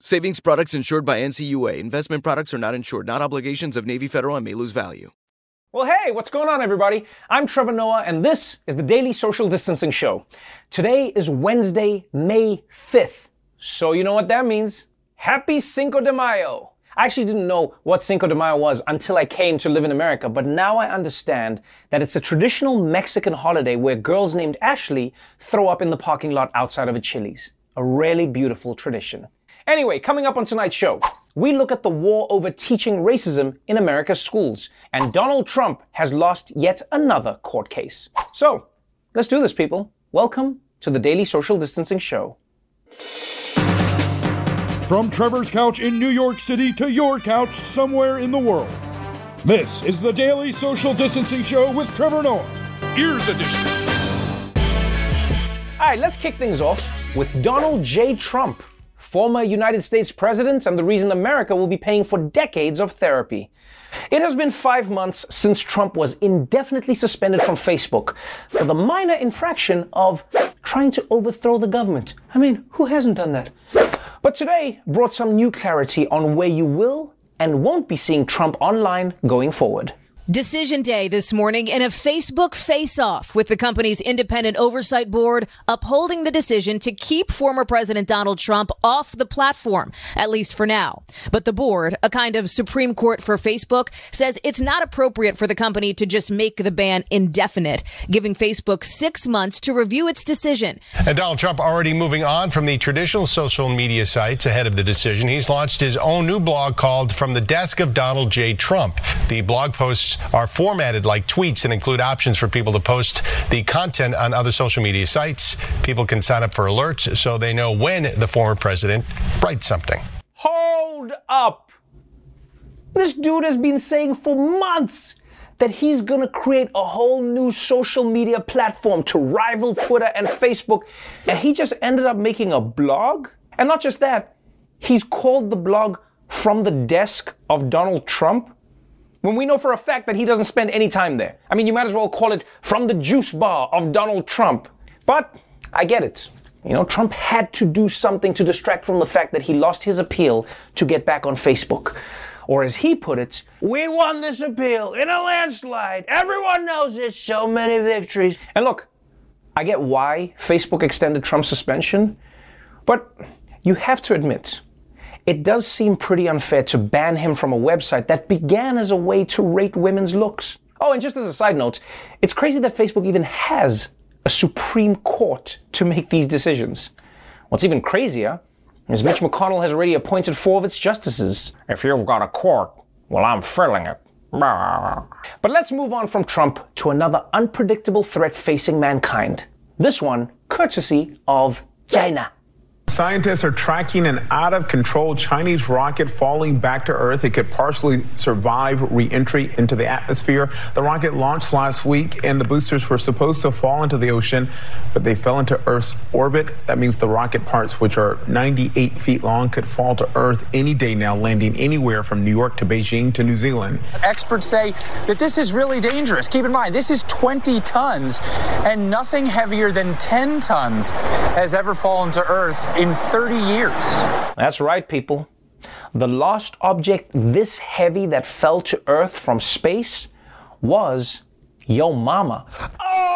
Savings products insured by NCUA. Investment products are not insured, not obligations of Navy Federal and may lose value. Well, hey, what's going on, everybody? I'm Trevor Noah, and this is the Daily Social Distancing Show. Today is Wednesday, May 5th. So, you know what that means? Happy Cinco de Mayo! I actually didn't know what Cinco de Mayo was until I came to live in America, but now I understand that it's a traditional Mexican holiday where girls named Ashley throw up in the parking lot outside of a Chili's. A really beautiful tradition. Anyway, coming up on tonight's show, we look at the war over teaching racism in America's schools, and Donald Trump has lost yet another court case. So, let's do this, people. Welcome to the Daily Social Distancing Show. From Trevor's couch in New York City to your couch somewhere in the world. This is the Daily Social Distancing Show with Trevor Noah, Ears Edition. All right, let's kick things off with Donald J. Trump, former United States president and the reason America will be paying for decades of therapy. It has been five months since Trump was indefinitely suspended from Facebook for the minor infraction of trying to overthrow the government. I mean, who hasn't done that? But today brought some new clarity on where you will and won't be seeing Trump online going forward. Decision day this morning in a Facebook face off with the company's independent oversight board upholding the decision to keep former President Donald Trump off the platform, at least for now. But the board, a kind of Supreme Court for Facebook, says it's not appropriate for the company to just make the ban indefinite, giving Facebook six months to review its decision. And Donald Trump already moving on from the traditional social media sites ahead of the decision. He's launched his own new blog called From the Desk of Donald J. Trump. The blog posts are formatted like tweets and include options for people to post the content on other social media sites. People can sign up for alerts so they know when the former president writes something. Hold up! This dude has been saying for months that he's gonna create a whole new social media platform to rival Twitter and Facebook, and he just ended up making a blog? And not just that, he's called the blog From the Desk of Donald Trump when we know for a fact that he doesn't spend any time there. I mean, you might as well call it from the juice bar of Donald Trump. But I get it. You know, Trump had to do something to distract from the fact that he lost his appeal to get back on Facebook. Or as he put it, we won this appeal in a landslide. Everyone knows there's so many victories. And look, I get why Facebook extended Trump's suspension, but you have to admit, it does seem pretty unfair to ban him from a website that began as a way to rate women's looks. Oh, and just as a side note, it's crazy that Facebook even has a Supreme Court to make these decisions. What's even crazier is Mitch McConnell has already appointed four of its justices. If you've got a court, well, I'm filling it. But let's move on from Trump to another unpredictable threat facing mankind. This one, courtesy of China. Scientists are tracking an out of control Chinese rocket falling back to Earth. It could partially survive re entry into the atmosphere. The rocket launched last week, and the boosters were supposed to fall into the ocean, but they fell into Earth's orbit. That means the rocket parts, which are 98 feet long, could fall to Earth any day now, landing anywhere from New York to Beijing to New Zealand. Experts say that this is really dangerous. Keep in mind, this is 20 tons, and nothing heavier than 10 tons has ever fallen to Earth in 30 years. That's right, people. The lost object this heavy that fell to Earth from space was Yo Mama. Oh!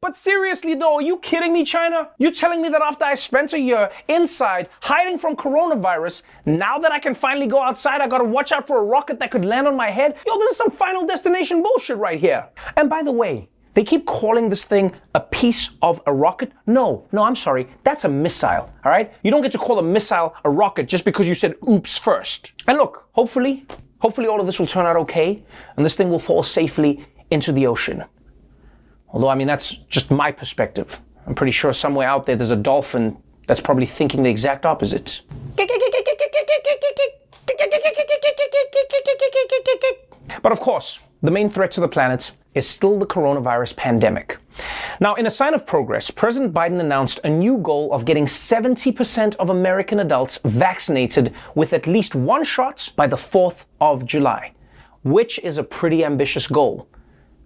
But seriously though, are you kidding me, China? You're telling me that after I spent a year inside hiding from coronavirus, now that I can finally go outside, I gotta watch out for a rocket that could land on my head? Yo, this is some final destination bullshit right here. And by the way, they keep calling this thing a piece of a rocket. No, no, I'm sorry. That's a missile, all right? You don't get to call a missile a rocket just because you said oops first. And look, hopefully, hopefully all of this will turn out okay and this thing will fall safely into the ocean. Although, I mean, that's just my perspective. I'm pretty sure somewhere out there there's a dolphin that's probably thinking the exact opposite. But of course, the main threat to the planet is still the coronavirus pandemic. Now, in a sign of progress, President Biden announced a new goal of getting 70% of American adults vaccinated with at least one shot by the 4th of July, which is a pretty ambitious goal.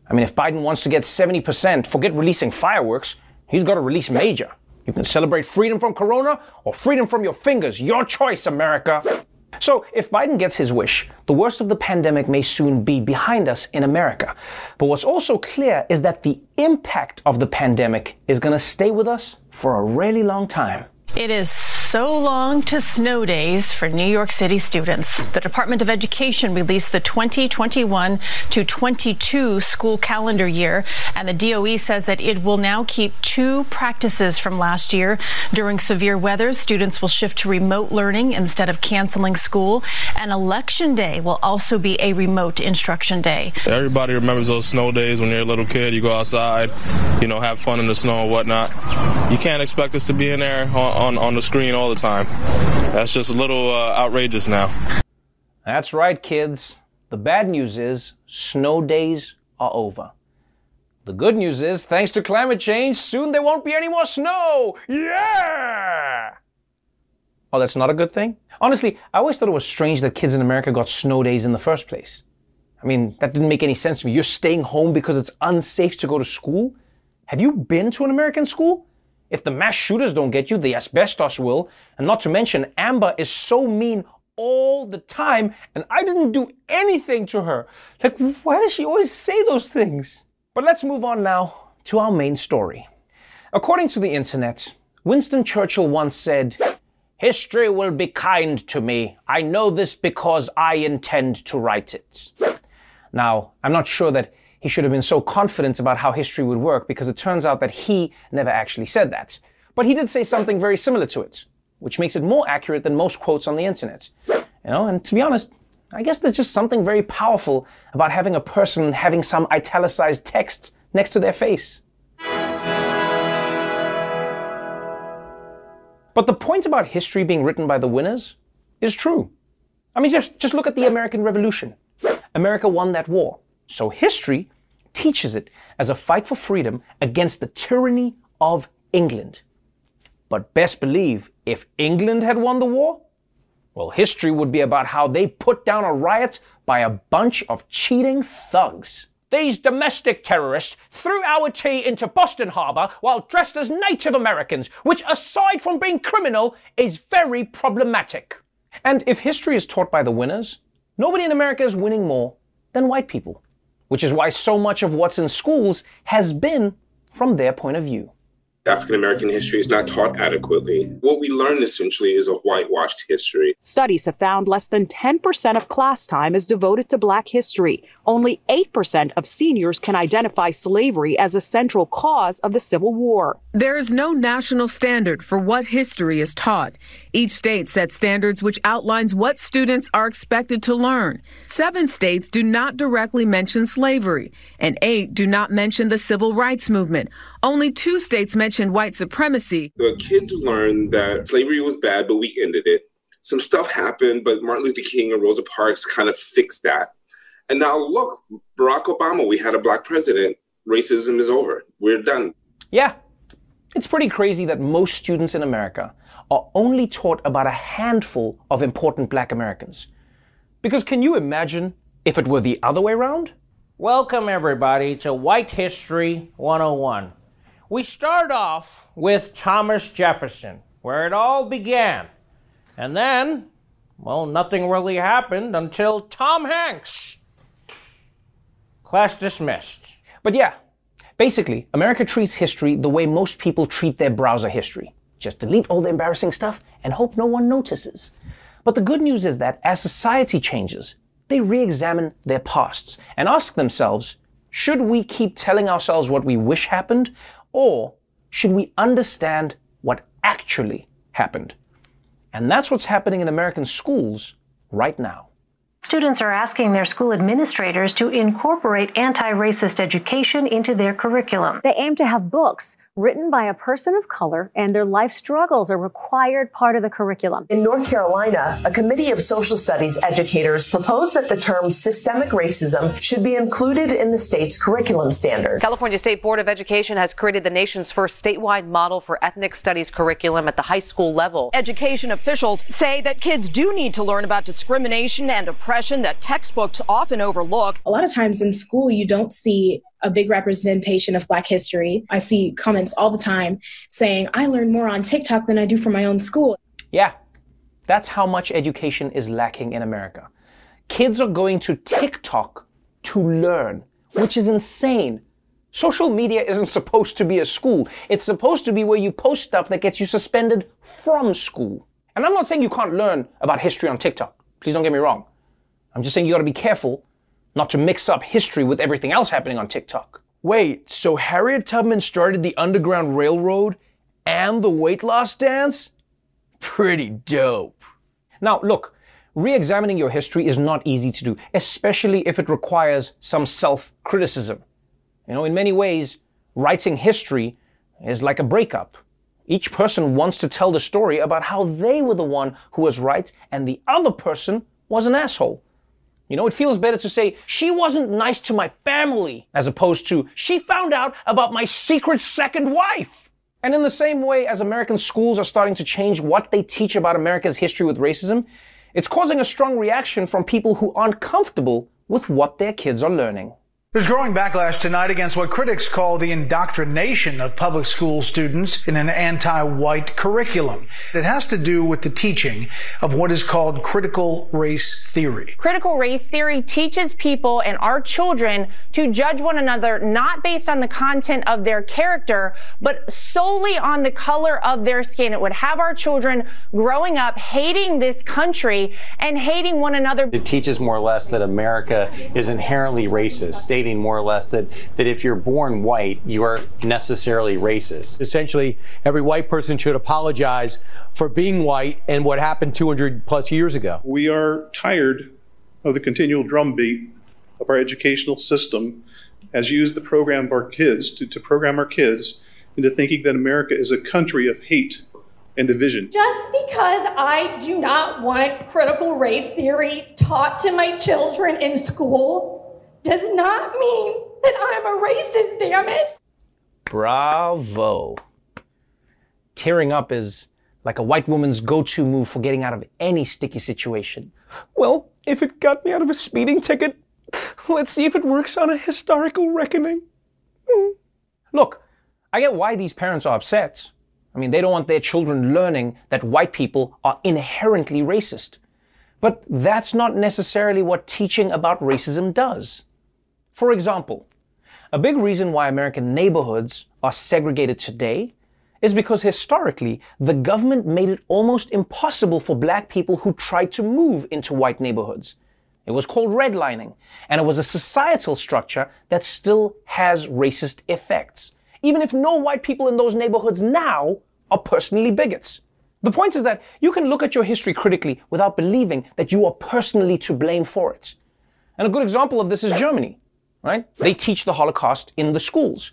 I mean, if Biden wants to get 70%, forget releasing fireworks, he's got to release major. You can celebrate freedom from corona or freedom from your fingers. Your choice, America. So, if Biden gets his wish, the worst of the pandemic may soon be behind us in America. But what's also clear is that the impact of the pandemic is going to stay with us for a really long time. It is so long to snow days for New York City students. The Department of Education released the 2021 to 22 school calendar year, and the DOE says that it will now keep two practices from last year. During severe weather, students will shift to remote learning instead of canceling school, and election day will also be a remote instruction day. Everybody remembers those snow days when you're a little kid, you go outside, you know, have fun in the snow and whatnot. You can't expect us to be in there on, on, on the screen all the time. That's just a little uh, outrageous now. That's right, kids. The bad news is snow days are over. The good news is, thanks to climate change, soon there won't be any more snow. Yeah! Oh, that's not a good thing? Honestly, I always thought it was strange that kids in America got snow days in the first place. I mean, that didn't make any sense to me. You're staying home because it's unsafe to go to school? Have you been to an American school? If the mass shooters don't get you, the asbestos will. And not to mention, Amber is so mean all the time, and I didn't do anything to her. Like, why does she always say those things? But let's move on now to our main story. According to the internet, Winston Churchill once said, History will be kind to me. I know this because I intend to write it. Now, I'm not sure that he should have been so confident about how history would work because it turns out that he never actually said that. But he did say something very similar to it, which makes it more accurate than most quotes on the internet. You know, and to be honest, I guess there's just something very powerful about having a person having some italicized text next to their face. But the point about history being written by the winners is true. I mean, just, just look at the American Revolution. America won that war. So history teaches it as a fight for freedom against the tyranny of England. But best believe, if England had won the war, well, history would be about how they put down a riot by a bunch of cheating thugs. These domestic terrorists threw our tea into Boston Harbor while dressed as Native Americans, which, aside from being criminal, is very problematic. And if history is taught by the winners, nobody in America is winning more than white people which is why so much of what's in schools has been from their point of view. African American history is not taught adequately. What we learn essentially is a whitewashed history. Studies have found less than 10% of class time is devoted to Black history. Only 8% of seniors can identify slavery as a central cause of the Civil War. There is no national standard for what history is taught. Each state sets standards which outlines what students are expected to learn. Seven states do not directly mention slavery, and eight do not mention the civil rights movement. Only two states mention mentioned white supremacy. The kids learned that slavery was bad, but we ended it. Some stuff happened, but Martin Luther King and Rosa Parks kind of fixed that. And now look, Barack Obama, we had a black president. Racism is over. We're done. Yeah. It's pretty crazy that most students in America are only taught about a handful of important black Americans. Because can you imagine if it were the other way around? Welcome, everybody, to White History 101. We start off with Thomas Jefferson, where it all began. And then, well, nothing really happened until Tom Hanks. Class dismissed. But yeah, basically, America treats history the way most people treat their browser history. Just delete all the embarrassing stuff and hope no one notices. But the good news is that as society changes, they re examine their pasts and ask themselves should we keep telling ourselves what we wish happened, or should we understand what actually happened? And that's what's happening in American schools right now. Students are asking their school administrators to incorporate anti racist education into their curriculum. They aim to have books written by a person of color and their life struggles are required part of the curriculum. In North Carolina, a committee of social studies educators proposed that the term systemic racism should be included in the state's curriculum standard. California State Board of Education has created the nation's first statewide model for ethnic studies curriculum at the high school level. Education officials say that kids do need to learn about discrimination and oppression that textbooks often overlook. A lot of times in school, you don't see a big representation of Black history. I see comments all the time saying, I learn more on TikTok than I do from my own school. Yeah, that's how much education is lacking in America. Kids are going to TikTok to learn, which is insane. Social media isn't supposed to be a school. It's supposed to be where you post stuff that gets you suspended from school. And I'm not saying you can't learn about history on TikTok. Please don't get me wrong. I'm just saying you gotta be careful not to mix up history with everything else happening on TikTok. Wait, so Harriet Tubman started the Underground Railroad and the weight loss dance? Pretty dope. Now, look, re examining your history is not easy to do, especially if it requires some self criticism. You know, in many ways, writing history is like a breakup. Each person wants to tell the story about how they were the one who was right and the other person was an asshole. You know, it feels better to say, she wasn't nice to my family, as opposed to, she found out about my secret second wife. And in the same way as American schools are starting to change what they teach about America's history with racism, it's causing a strong reaction from people who aren't comfortable with what their kids are learning. There's growing backlash tonight against what critics call the indoctrination of public school students in an anti-white curriculum. It has to do with the teaching of what is called critical race theory. Critical race theory teaches people and our children to judge one another not based on the content of their character, but solely on the color of their skin. It would have our children growing up hating this country and hating one another. It teaches more or less that America is inherently racist stating more or less that, that if you're born white, you are necessarily racist. Essentially, every white person should apologize for being white and what happened 200 plus years ago. We are tired of the continual drumbeat of our educational system as used to program our kids to, to program our kids into thinking that America is a country of hate and division. Just because I do not want critical race theory taught to my children in school does not mean that I'm a racist, damn it. Bravo. Tearing up is like a white woman's go to move for getting out of any sticky situation. Well, if it got me out of a speeding ticket, let's see if it works on a historical reckoning. Hmm. Look, I get why these parents are upset. I mean, they don't want their children learning that white people are inherently racist. But that's not necessarily what teaching about racism does. For example, a big reason why American neighborhoods are segregated today is because historically the government made it almost impossible for black people who tried to move into white neighborhoods. It was called redlining, and it was a societal structure that still has racist effects, even if no white people in those neighborhoods now are personally bigots. The point is that you can look at your history critically without believing that you are personally to blame for it. And a good example of this is Germany right? They teach the Holocaust in the schools.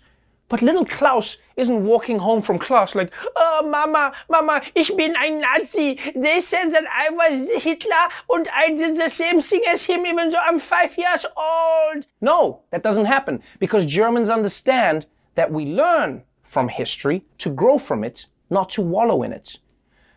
But little Klaus isn't walking home from class like, oh, Mama, Mama, ich bin ein Nazi. They said that I was Hitler and I did the same thing as him even though I'm five years old. No, that doesn't happen because Germans understand that we learn from history to grow from it, not to wallow in it.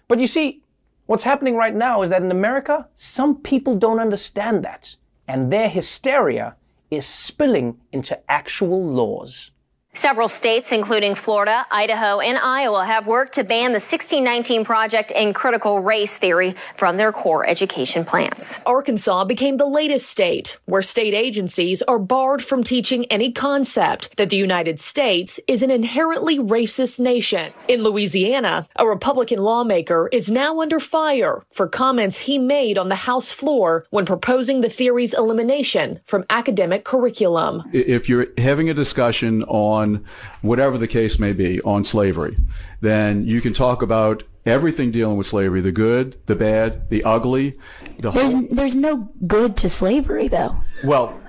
But you see, what's happening right now is that in America, some people don't understand that. And their hysteria is spilling into actual laws. Several states, including Florida, Idaho, and Iowa, have worked to ban the 1619 Project and critical race theory from their core education plans. Arkansas became the latest state where state agencies are barred from teaching any concept that the United States is an inherently racist nation. In Louisiana, a Republican lawmaker is now under fire for comments he made on the House floor when proposing the theory's elimination from academic curriculum. If you're having a discussion on on whatever the case may be on slavery, then you can talk about everything dealing with slavery the good, the bad, the ugly. The there's, whole... there's no good to slavery, though. Well,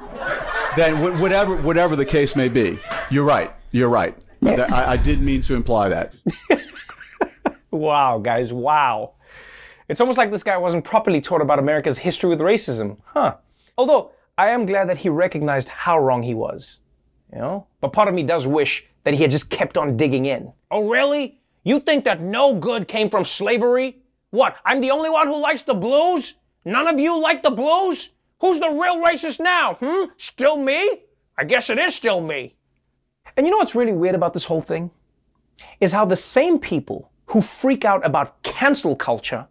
then whatever, whatever the case may be, you're right. You're right. I, I didn't mean to imply that. wow, guys, wow. It's almost like this guy wasn't properly taught about America's history with racism, huh? Although, I am glad that he recognized how wrong he was you know? But part of me does wish that he had just kept on digging in. Oh, really? You think that no good came from slavery? What, I'm the only one who likes the blues? None of you like the blues? Who's the real racist now? Hmm? Still me? I guess it is still me. And you know what's really weird about this whole thing? Is how the same people who freak out about cancel culture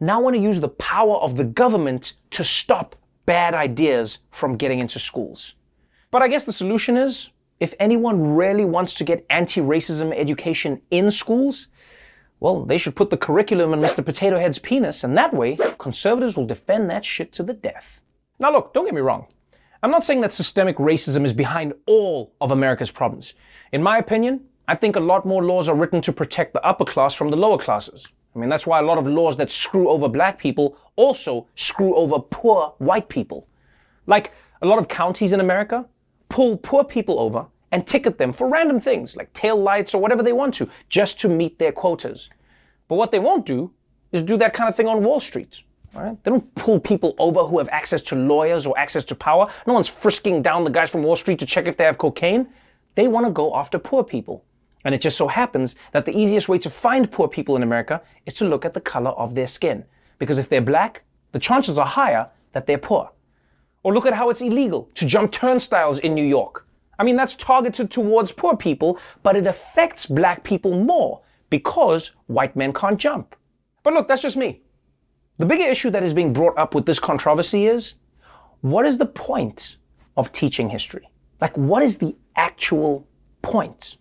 now want to use the power of the government to stop bad ideas from getting into schools. But I guess the solution is if anyone really wants to get anti racism education in schools, well, they should put the curriculum in Mr. Potato Head's penis, and that way, conservatives will defend that shit to the death. Now, look, don't get me wrong. I'm not saying that systemic racism is behind all of America's problems. In my opinion, I think a lot more laws are written to protect the upper class from the lower classes. I mean, that's why a lot of laws that screw over black people also screw over poor white people. Like a lot of counties in America pull poor people over and ticket them for random things like tail lights or whatever they want to, just to meet their quotas. But what they won't do is do that kind of thing on Wall Street. Right? They don't pull people over who have access to lawyers or access to power. No one's frisking down the guys from Wall Street to check if they have cocaine. They want to go after poor people. And it just so happens that the easiest way to find poor people in America is to look at the color of their skin. Because if they're black, the chances are higher that they're poor. Or look at how it's illegal to jump turnstiles in New York. I mean, that's targeted towards poor people, but it affects black people more because white men can't jump. But look, that's just me. The bigger issue that is being brought up with this controversy is what is the point of teaching history? Like, what is the actual point?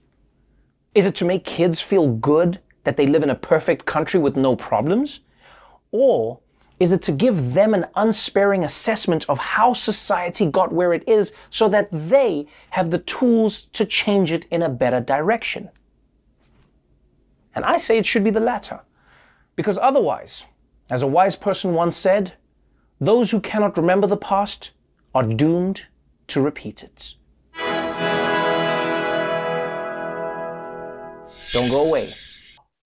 Is it to make kids feel good that they live in a perfect country with no problems? Or is it to give them an unsparing assessment of how society got where it is so that they have the tools to change it in a better direction. And I say it should be the latter. Because otherwise, as a wise person once said, those who cannot remember the past are doomed to repeat it. Don't go away.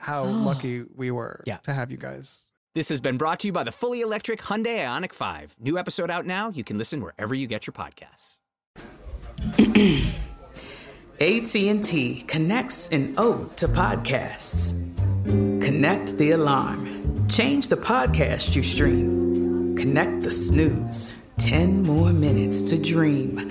how lucky we were Yeah. to have you guys. This has been brought to you by the fully electric Hyundai Ioniq 5. New episode out now. You can listen wherever you get your podcasts. AT&T connects an ode to podcasts. Connect the alarm. Change the podcast you stream. Connect the snooze. 10 more minutes to dream.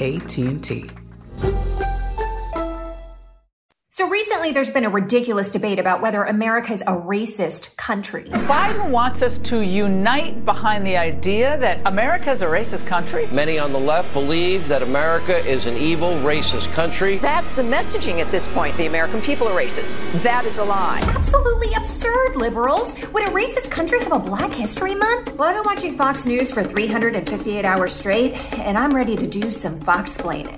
AT&T. So recently, there's been a ridiculous debate about whether America is a racist country. Biden wants us to unite behind the idea that America is a racist country. Many on the left believe that America is an evil, racist country. That's the messaging at this point. The American people are racist. That is a lie. Absolutely absurd, liberals. Would a racist country have a Black History Month? Well, I've been watching Fox News for 358 hours straight, and I'm ready to do some Fox-plaining.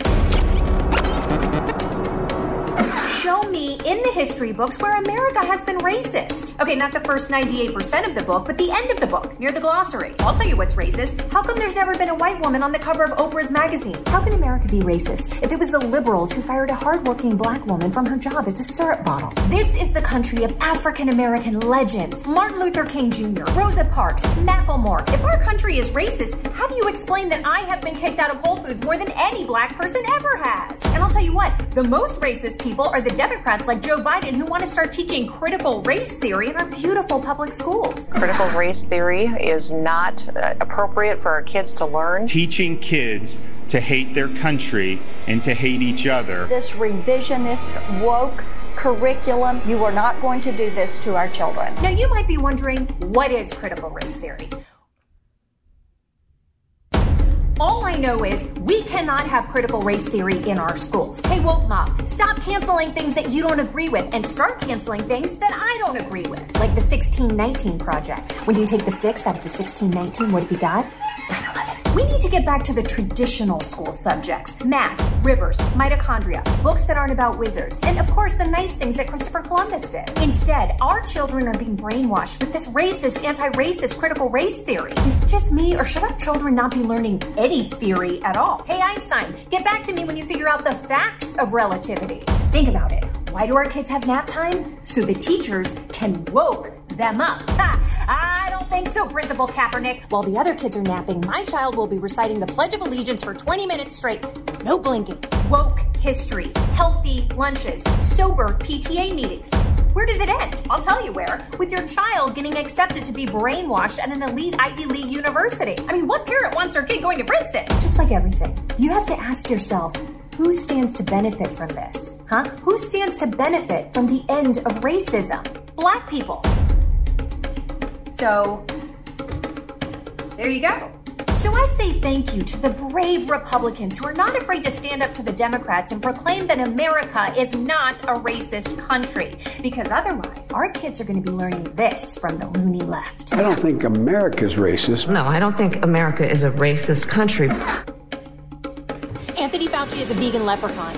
Show me in the history books where America has been racist. Okay, not the first 98% of the book, but the end of the book, near the glossary. I'll tell you what's racist. How come there's never been a white woman on the cover of Oprah's magazine? How can America be racist if it was the liberals who fired a hardworking black woman from her job as a syrup bottle? This is the country of African American legends Martin Luther King Jr., Rosa Parks, Macklemore. If our country is racist, how do you explain that I have been kicked out of Whole Foods more than any black person ever has? And I'll tell you what, the most racist people are the Democrats like Joe Biden who want to start teaching critical race theory in our beautiful public schools. Critical race theory is not uh, appropriate for our kids to learn. teaching kids to hate their country and to hate each other. This revisionist, woke curriculum, you are not going to do this to our children. Now you might be wondering, what is critical race theory? All I know is we cannot have critical race theory in our schools. Hey, woke mob, stop canceling things that you don't agree with and start canceling things that I don't agree with. Like the 1619 project. When you take the 6 out of the 1619, what have you got? 9-11. We need to get back to the traditional school subjects. Math, rivers, mitochondria, books that aren't about wizards, and of course the nice things that Christopher Columbus did. Instead, our children are being brainwashed with this racist, anti-racist critical race theory. Is it just me, or should our children not be learning any theory at all? Hey Einstein, get back to me when you figure out the facts of relativity. Think about it. Why do our kids have nap time? So the teachers can woke them up. Ha! I don't think so, Principal Kaepernick. While the other kids are napping, my child will be reciting the Pledge of Allegiance for 20 minutes straight. No blinking. Woke history, healthy lunches, sober PTA meetings. Where does it end? I'll tell you where. With your child getting accepted to be brainwashed at an elite Ivy League university. I mean, what parent wants their kid going to Princeton? Just like everything, you have to ask yourself, who stands to benefit from this? Huh? Who stands to benefit from the end of racism? Black people. So, there you go. So I say thank you to the brave Republicans who are not afraid to stand up to the Democrats and proclaim that America is not a racist country. Because otherwise, our kids are going to be learning this from the loony left. I don't think America's racist. No, I don't think America is a racist country. Anthony Fauci is a vegan leprechaun.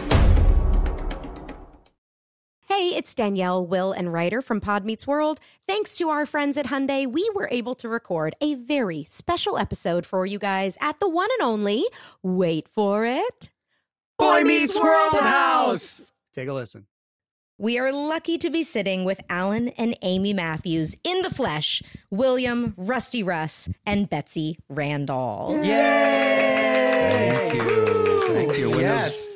Hey, it's Danielle, Will, and Ryder from Pod Meets World. Thanks to our friends at Hyundai, we were able to record a very special episode for you guys at the one and only, wait for it, Boy Meets World House. Take a listen. We are lucky to be sitting with Alan and Amy Matthews in the flesh, William, Rusty Russ, and Betsy Randle. Thank you. Thank you. Yes.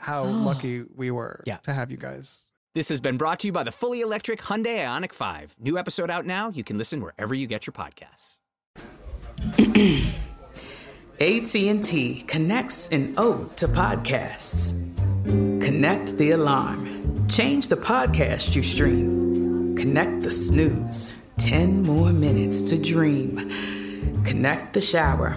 how lucky we were Yeah. to have you guys. This has been brought to you by the fully electric Hyundai Ioniq 5. New episode out now. You can listen wherever you get your podcasts. AT&T connects an ode to podcasts. Connect the alarm. Change the podcast you stream. Connect the snooze. 10 more minutes to dream. Connect the shower.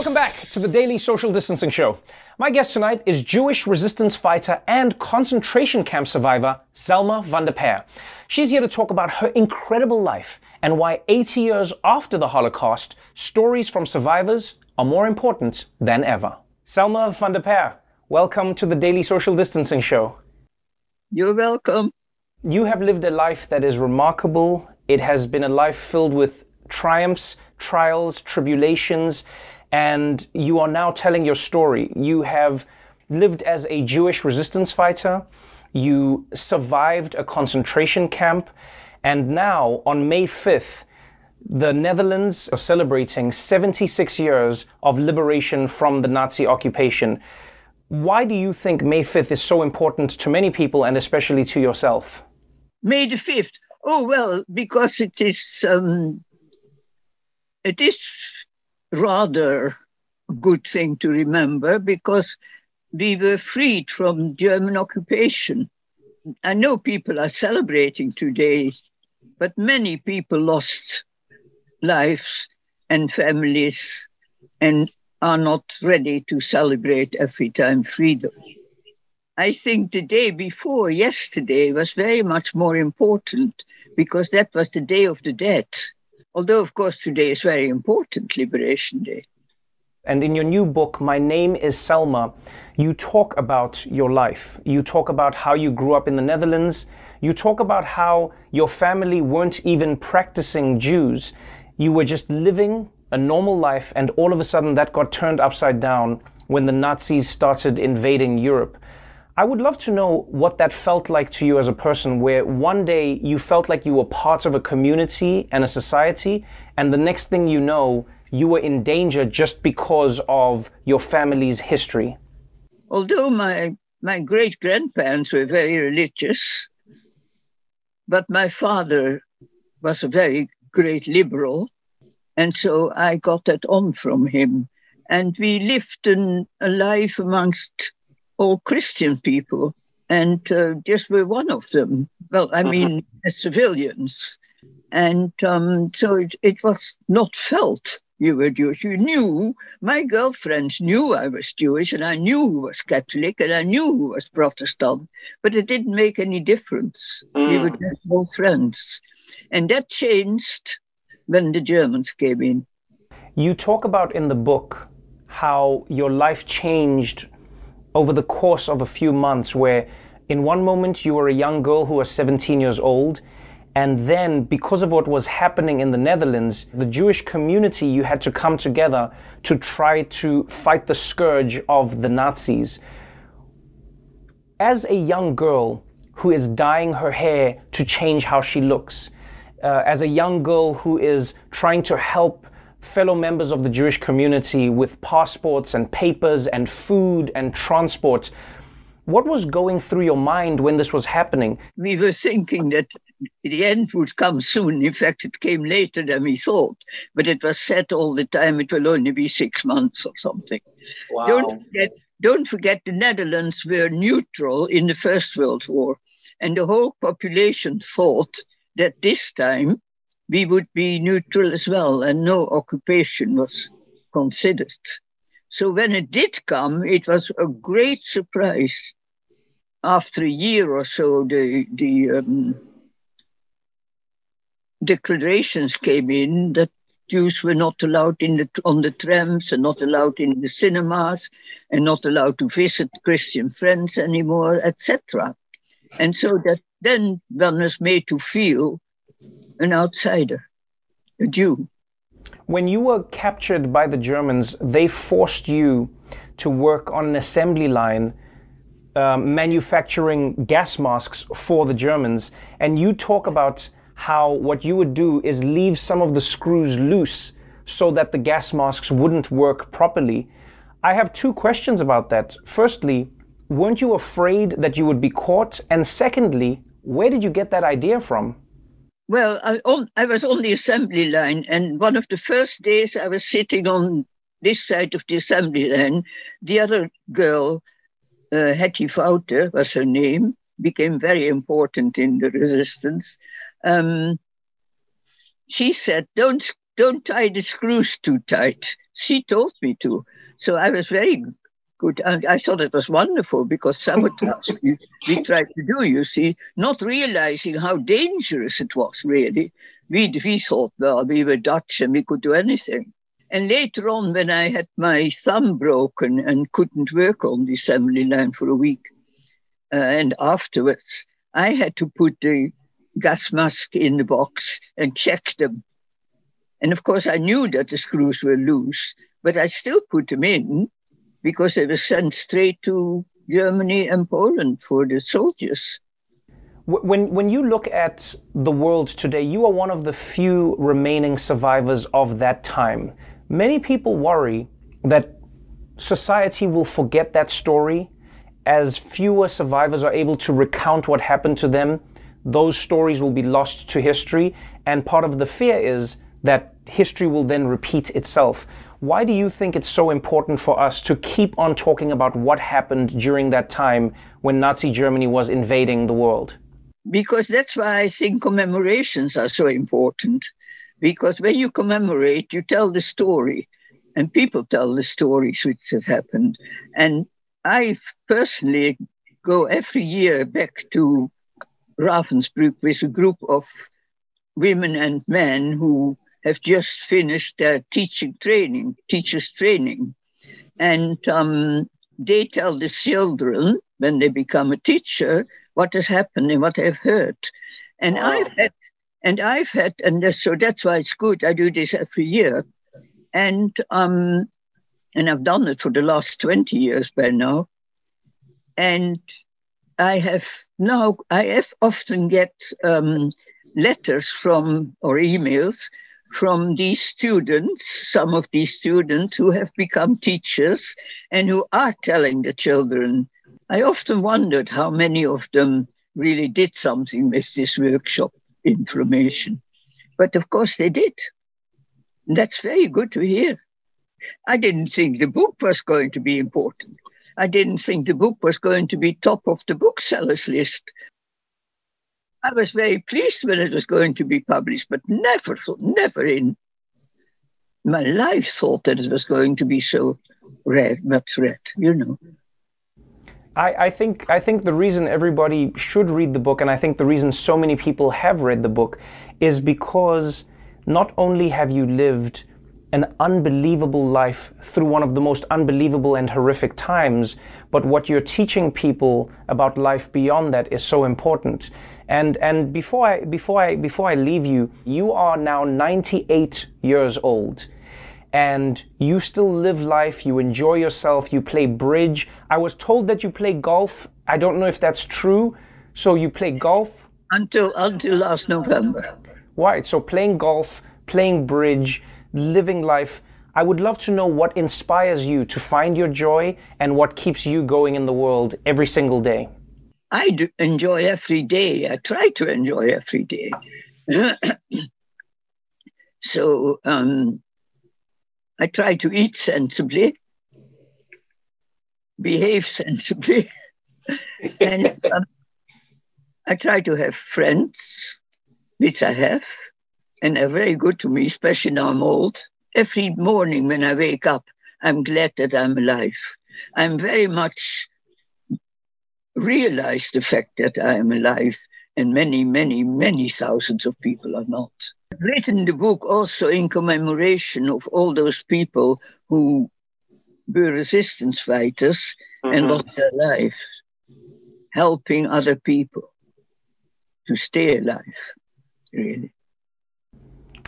Welcome back to the Daily Social Distancing Show. My guest tonight is Jewish resistance fighter and concentration camp survivor Selma van de Perre. She's here to talk about her incredible life and why 80 years after the Holocaust, stories from survivors are more important than ever. Selma van de Perre, welcome to the Daily Social Distancing Show. You're welcome. You have lived a life that is remarkable. It has been a life filled with triumphs, trials, tribulations, and you are now telling your story. You have lived as a Jewish resistance fighter, you survived a concentration camp, and now on May 5th, the Netherlands are celebrating 76 years of liberation from the Nazi occupation. Why do you think May 5th is so important to many people and especially to yourself? May the 5th. Oh, well, because it is, um, it is rather good thing to remember because we were freed from German occupation. I know people are celebrating today, but many people lost lives and families and are not ready to celebrate every time freedom. I think the day before yesterday was very much more important because that was the Day of the Dead. Although, of course, today is very important, Liberation Day. And in your new book, My Name is Selma, you talk about your life. You talk about how you grew up in the Netherlands. You talk about how your family weren't even practicing Jews. You were just living a normal life, and all of a sudden that got turned upside down when the Nazis started invading Europe. I would love to know what that felt like to you as a person, where one day you felt like you were part of a community and a society, and the next thing you know, you were in danger just because of your family's history. Although my, my great grandparents were very religious, but my father was a very great liberal, and so I got that on from him. And we lived a life amongst all Christian people, and uh, just were one of them. Well, I mean, as civilians. And um, so it, it was not felt you were Jewish. You knew, my girlfriends knew I was Jewish, and I knew who was Catholic, and I knew who was Protestant, but it didn't make any difference. We were just all friends. And that changed when the Germans came in. You talk about in the book how your life changed over the course of a few months, where in one moment you were a young girl who was 17 years old. And then, because of what was happening in the Netherlands, the Jewish community, you had to come together to try to fight the scourge of the Nazis. As a young girl, who is dyeing her hair to change how she looks, uh, as a young girl who is trying to help fellow members of the Jewish community with passports and papers and food and transport. What was going through your mind when this was happening? We were thinking that the end would come soon. In fact, it came later than we thought, but it was said all the time it will only be six months or something. Wow. Don't forget, don't forget the Netherlands were neutral in the First World War, and the whole population thought that this time we would be neutral as well, and no occupation was considered. So when it did come, it was a great surprise. After a year or so, the the um, declarations came in that Jews were not allowed in the, on the trams and not allowed in the cinemas and not allowed to visit Christian friends anymore, etc. And so that then one was made to feel an outsider, a Jew. When you were captured by the Germans, they forced you to work on an assembly line um, manufacturing gas masks for the Germans. And you talk about how what you would do is leave some of the screws loose so that the gas masks wouldn't work properly. I have two questions about that. Firstly, weren't you afraid that you would be caught? And secondly, where did you get that idea from? Well, I, on, I was on the assembly line, and one of the first days I was sitting on this side of the assembly line. The other girl, uh, Hetty Voûte was her name, became very important in the resistance. Um, she said, "Don't don't tie the screws too tight." She told me to, so I was very good. I, I thought it was wonderful because sabotage we, we tried to do, you see, not realizing how dangerous it was. Really, we we thought, well, we were Dutch and we could do anything. And later on, when I had my thumb broken and couldn't work on the assembly line for a week, uh, and afterwards, I had to put the gas mask in the box and check them. And of course, I knew that the screws were loose, but I still put them in because they were sent straight to Germany and Poland for the soldiers. When, when you look at the world today, you are one of the few remaining survivors of that time. Many people worry that society will forget that story as fewer survivors are able to recount what happened to them those stories will be lost to history. And part of the fear is that history will then repeat itself. Why do you think it's so important for us to keep on talking about what happened during that time when Nazi Germany was invading the world? Because that's why I think commemorations are so important. Because when you commemorate, you tell the story, and people tell the stories which has happened. And I personally go every year back to Ravensbrück with a group of women and men who have just finished their teaching training, teachers training. And um, they tell the children when they become a teacher what has happened and what they've heard. And wow. I've had, and I've had, and so that's why it's good. I do this every year, and um, and I've done it for the last twenty years by now. And I have now, I have often get um, letters from, or emails from these students, some of these students who have become teachers and who are telling the children. I often wondered how many of them really did something with this workshop information. But of course they did. And that's very good to hear. I didn't think the book was going to be important. I didn't think the book was going to be top of the booksellers list. I was very pleased when it was going to be published, but never, never in my life thought that it was going to be so read, much read, you know. I, I, think I think the reason everybody should read the book, and I think the reason so many people have read the book, is because not only have you lived an unbelievable life through one of the most unbelievable and horrific times, but what you're teaching people about life beyond that is so important. And and before I before I before I leave you, you are now 98 years old. And you still live life, you enjoy yourself, you play bridge. I was told that you play golf. I don't know if that's true. So you play golf? Until until last November. Right. So playing golf, playing bridge, living life. I would love to know what inspires you to find your joy and what keeps you going in the world every single day. I do enjoy every day. I try to enjoy every day. so um, I try to eat sensibly, behave sensibly, and um, I try to have friends, which I have, and they're very good to me, especially now I'm old. Every morning when I wake up, I'm glad that I'm alive. I'm very much realize the fact that I am alive, and many, many, many thousands of people are not. I've written the book also in commemoration of all those people who were resistance fighters mm-hmm. and lost their life, helping other people to stay alive, really.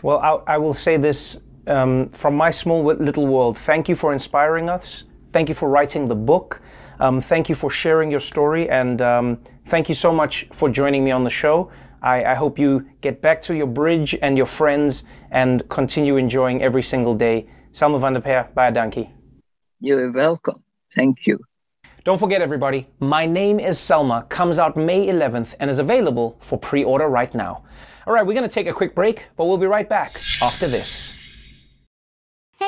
Well, I, I will say this um, from my small little world. Thank you for inspiring us. Thank you for writing the book. Um, thank you for sharing your story, and um, thank you so much for joining me on the show. I, I, hope you get back to your bridge and your friends and continue enjoying every single day. Selma van de Perre, baie dankie. You're welcome. Thank you. Don't forget, everybody, My Name is Selma comes out May 11th and is available for pre order right now. All right, we're going to take a quick break, but we'll be right back after this.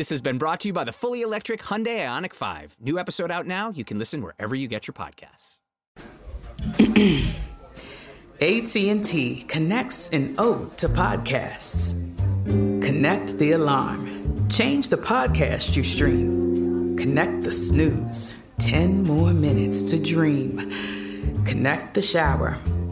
This has been brought to you by the fully electric Hyundai Ioniq 5. New episode out now. You can listen wherever you get your podcasts. AT&T connects an ode to podcasts. Connect the alarm. Change the podcast you stream. Connect the snooze. 10 more minutes to dream. Connect the shower.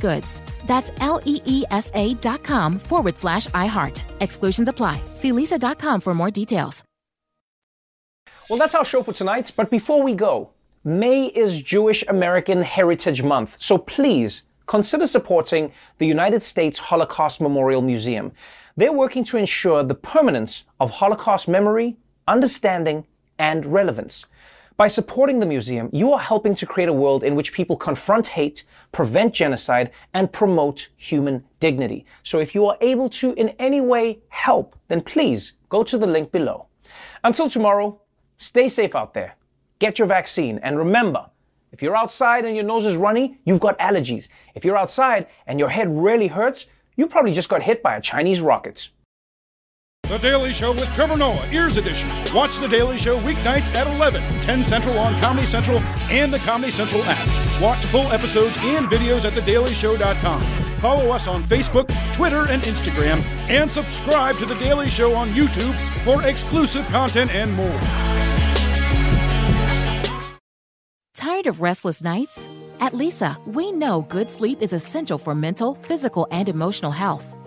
goods. That's L E E S A dot com forward slash iHeart. Exclusions apply. See leesa.com for more details. Well, that's our show for tonight. But before we go, May is Jewish American Heritage Month. So please, consider supporting the United States Holocaust Memorial Museum. They're working to ensure the permanence of Holocaust memory, understanding, and relevance. By supporting the museum, you are helping to create a world in which people confront hate, prevent genocide, and promote human dignity. So if you are able to in any way help, then please go to the link below. Until tomorrow, stay safe out there. Get your vaccine. And remember, if you're outside and your nose is runny, you've got allergies. If you're outside and your head really hurts, you probably just got hit by a Chinese rocket. The Daily Show with Trevor Noah, Ears Edition. Watch The Daily Show weeknights at 11, 10 Central on Comedy Central and the Comedy Central app. Watch full episodes and videos at thedailyshow.com. Follow us on Facebook, Twitter, and Instagram, and subscribe to The Daily Show on YouTube for exclusive content and more. Tired of restless nights? At Leesa, we know good sleep is essential for mental, physical, and emotional health.